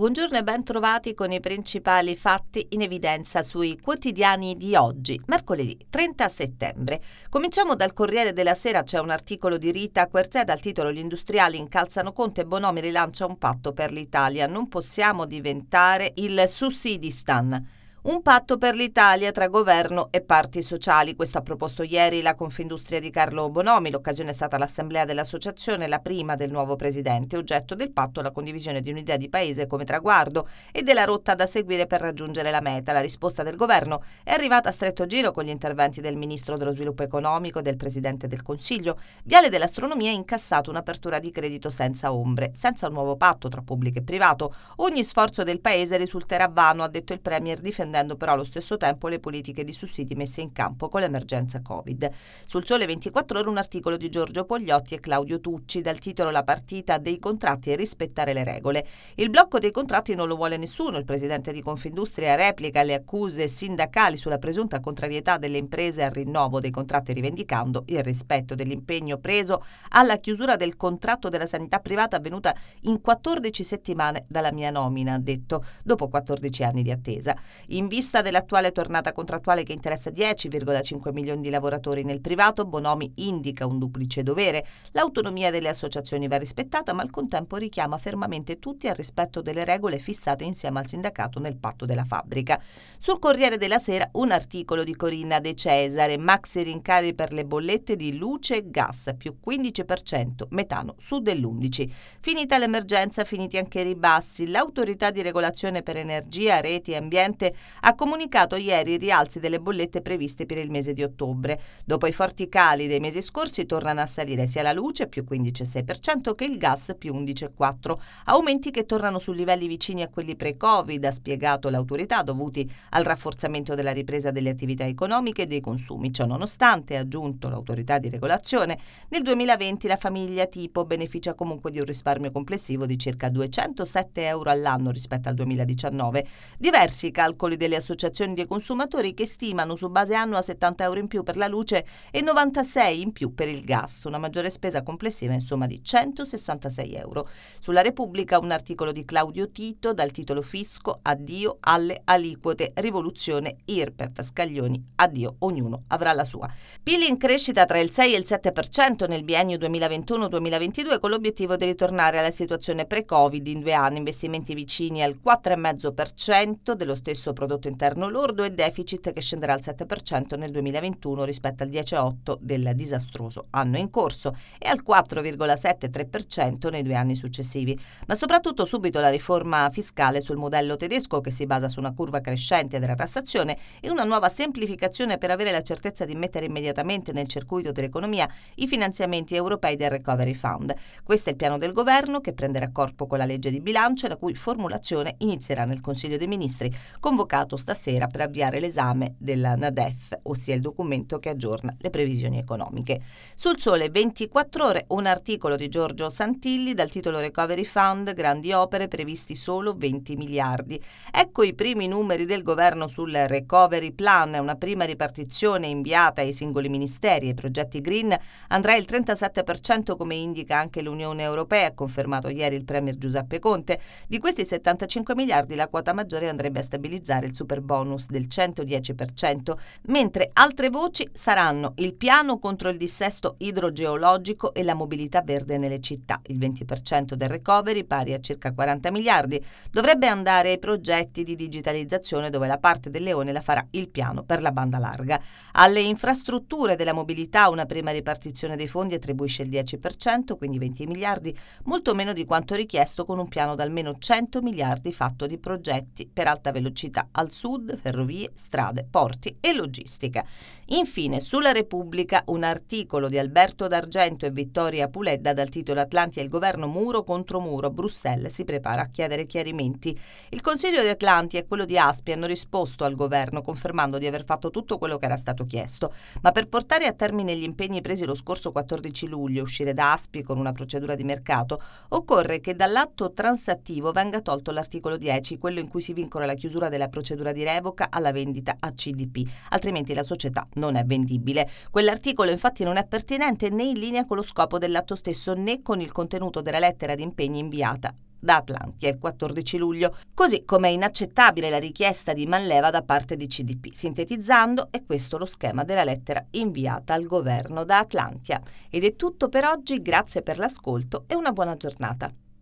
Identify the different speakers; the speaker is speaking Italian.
Speaker 1: Buongiorno e ben trovati con i principali fatti in evidenza sui quotidiani di oggi, mercoledì 30 settembre. Cominciamo dal Corriere della Sera, c'è un articolo di Rita Querzè dal titolo Gli industriali incalzano Conte e Bonomi rilancia un patto per l'Italia. Non possiamo diventare il sussidistan. Un patto per l'Italia tra governo e parti sociali. Questo ha proposto ieri la Confindustria di Carlo Bonomi. L'occasione è stata l'assemblea dell'associazione, la prima del nuovo presidente. Oggetto del patto la condivisione di un'idea di paese come traguardo e della rotta da seguire per raggiungere la meta. La risposta del governo è arrivata a stretto giro con gli interventi del ministro dello sviluppo economico e del presidente del Consiglio. Viale dell'astronomia ha incassato un'apertura di credito senza ombre. Senza un nuovo patto tra pubblico e privato, ogni sforzo del paese risulterà vano, ha detto il premier difendendo difendendo però allo stesso tempo le politiche di sussidi messe in campo con l'emergenza Covid. Sul Sole 24 Ore un articolo di Giorgio Pogliotti e Claudio Tucci dal titolo La partita dei contratti e rispettare le regole. Il blocco dei contratti non lo vuole nessuno. Il presidente di Confindustria replica le accuse sindacali sulla presunta contrarietà delle imprese al rinnovo dei contratti rivendicando il rispetto dell'impegno preso alla chiusura del contratto della sanità privata avvenuta in 14 settimane dalla mia nomina, ha detto, dopo 14 anni di attesa. In vista dell'attuale tornata contrattuale che interessa 10,5 milioni di lavoratori nel privato, Bonomi indica un duplice dovere. L'autonomia delle associazioni va rispettata, ma al contempo richiama fermamente tutti al rispetto delle regole fissate insieme al sindacato nel patto della fabbrica. Sul Corriere della Sera un articolo di Corinna De Cesare, maxi rincari per le bollette di luce e gas, più 15%, metano su dell'11%. Finita l'emergenza, finiti anche i ribassi, l'autorità di regolazione per energia, reti e ambiente ha comunicato ieri i rialzi delle bollette previste per il mese di ottobre. Dopo i forti cali dei mesi scorsi tornano a salire sia la luce più 15,6% che il gas più 11,4%, aumenti che tornano su livelli vicini a quelli pre-Covid, ha spiegato l'autorità, dovuti al rafforzamento della ripresa delle attività economiche e dei consumi. Ciò nonostante, ha aggiunto l'autorità di regolazione, nel 2020 la famiglia tipo beneficia comunque di un risparmio complessivo di circa 207 euro all'anno rispetto al 2019. Diversi calcoli delle associazioni dei consumatori che stimano su base annua 70 euro in più per la luce e 96 in più per il gas, una maggiore spesa complessiva insomma di 166 euro. Sulla Repubblica un articolo di Claudio Tito dal titolo Fisco, addio alle aliquote, rivoluzione IRPEF, scaglioni, addio, ognuno avrà la sua. PIL in crescita tra il 6 e il 7% nel biennio 2021-2022 con l'obiettivo di ritornare alla situazione pre-Covid in due anni, investimenti vicini al 4,5% dello stesso prodotto prodotto interno lordo e deficit che scenderà al 7% nel 2021 rispetto al 10,8% del disastroso anno in corso e al 4,73% nei due anni successivi. Ma soprattutto subito la riforma fiscale sul modello tedesco che si basa su una curva crescente della tassazione e una nuova semplificazione per avere la certezza di mettere immediatamente nel circuito dell'economia i finanziamenti europei del Recovery Fund. Questo è il piano del governo che prenderà corpo con la legge di bilancio la cui formulazione inizierà nel Consiglio dei Ministri, convocato convocato stasera per avviare l'esame della NADEF, ossia il documento che aggiorna le previsioni economiche. Sul Sole 24 ore un articolo di Giorgio Santilli dal titolo Recovery Fund, grandi opere previsti solo 20 miliardi. Ecco i primi numeri del governo sul Recovery Plan, una prima ripartizione inviata ai singoli ministeri e progetti green andrà il 37% come indica anche l'Unione Europea, confermato ieri il Premier Giuseppe Conte. Di questi 75 miliardi la quota maggiore andrebbe a stabilizzare il super bonus del 110%, mentre altre voci saranno il piano contro il dissesto idrogeologico e la mobilità verde nelle città. Il 20% del recovery, pari a circa 40 miliardi, dovrebbe andare ai progetti di digitalizzazione dove la parte del leone la farà il piano per la banda larga. Alle infrastrutture della mobilità una prima ripartizione dei fondi attribuisce il 10%, quindi 20 miliardi, molto meno di quanto richiesto con un piano da almeno 100 miliardi fatto di progetti per alta velocità al sud, ferrovie, strade, porti e logistica. Infine, sulla Repubblica, un articolo di Alberto D'Argento e Vittoria Puledda dal titolo Atlanti e il governo muro contro muro. Bruxelles si prepara a chiedere chiarimenti. Il Consiglio di Atlanti e quello di Aspi hanno risposto al governo confermando di aver fatto tutto quello che era stato chiesto, ma per portare a termine gli impegni presi lo scorso 14 luglio, uscire da Aspi con una procedura di mercato, occorre che dall'atto transattivo venga tolto l'articolo 10, quello in cui si vincola la chiusura della procedura procedura di revoca alla vendita a CDP, altrimenti la società non è vendibile. Quell'articolo infatti non è pertinente né in linea con lo scopo dell'atto stesso né con il contenuto della lettera di impegni inviata da Atlantia il 14 luglio, così come è inaccettabile la richiesta di manleva da parte di CDP. Sintetizzando, è questo lo schema della lettera inviata al governo da Atlantia. Ed è tutto per oggi, grazie per l'ascolto e una buona giornata.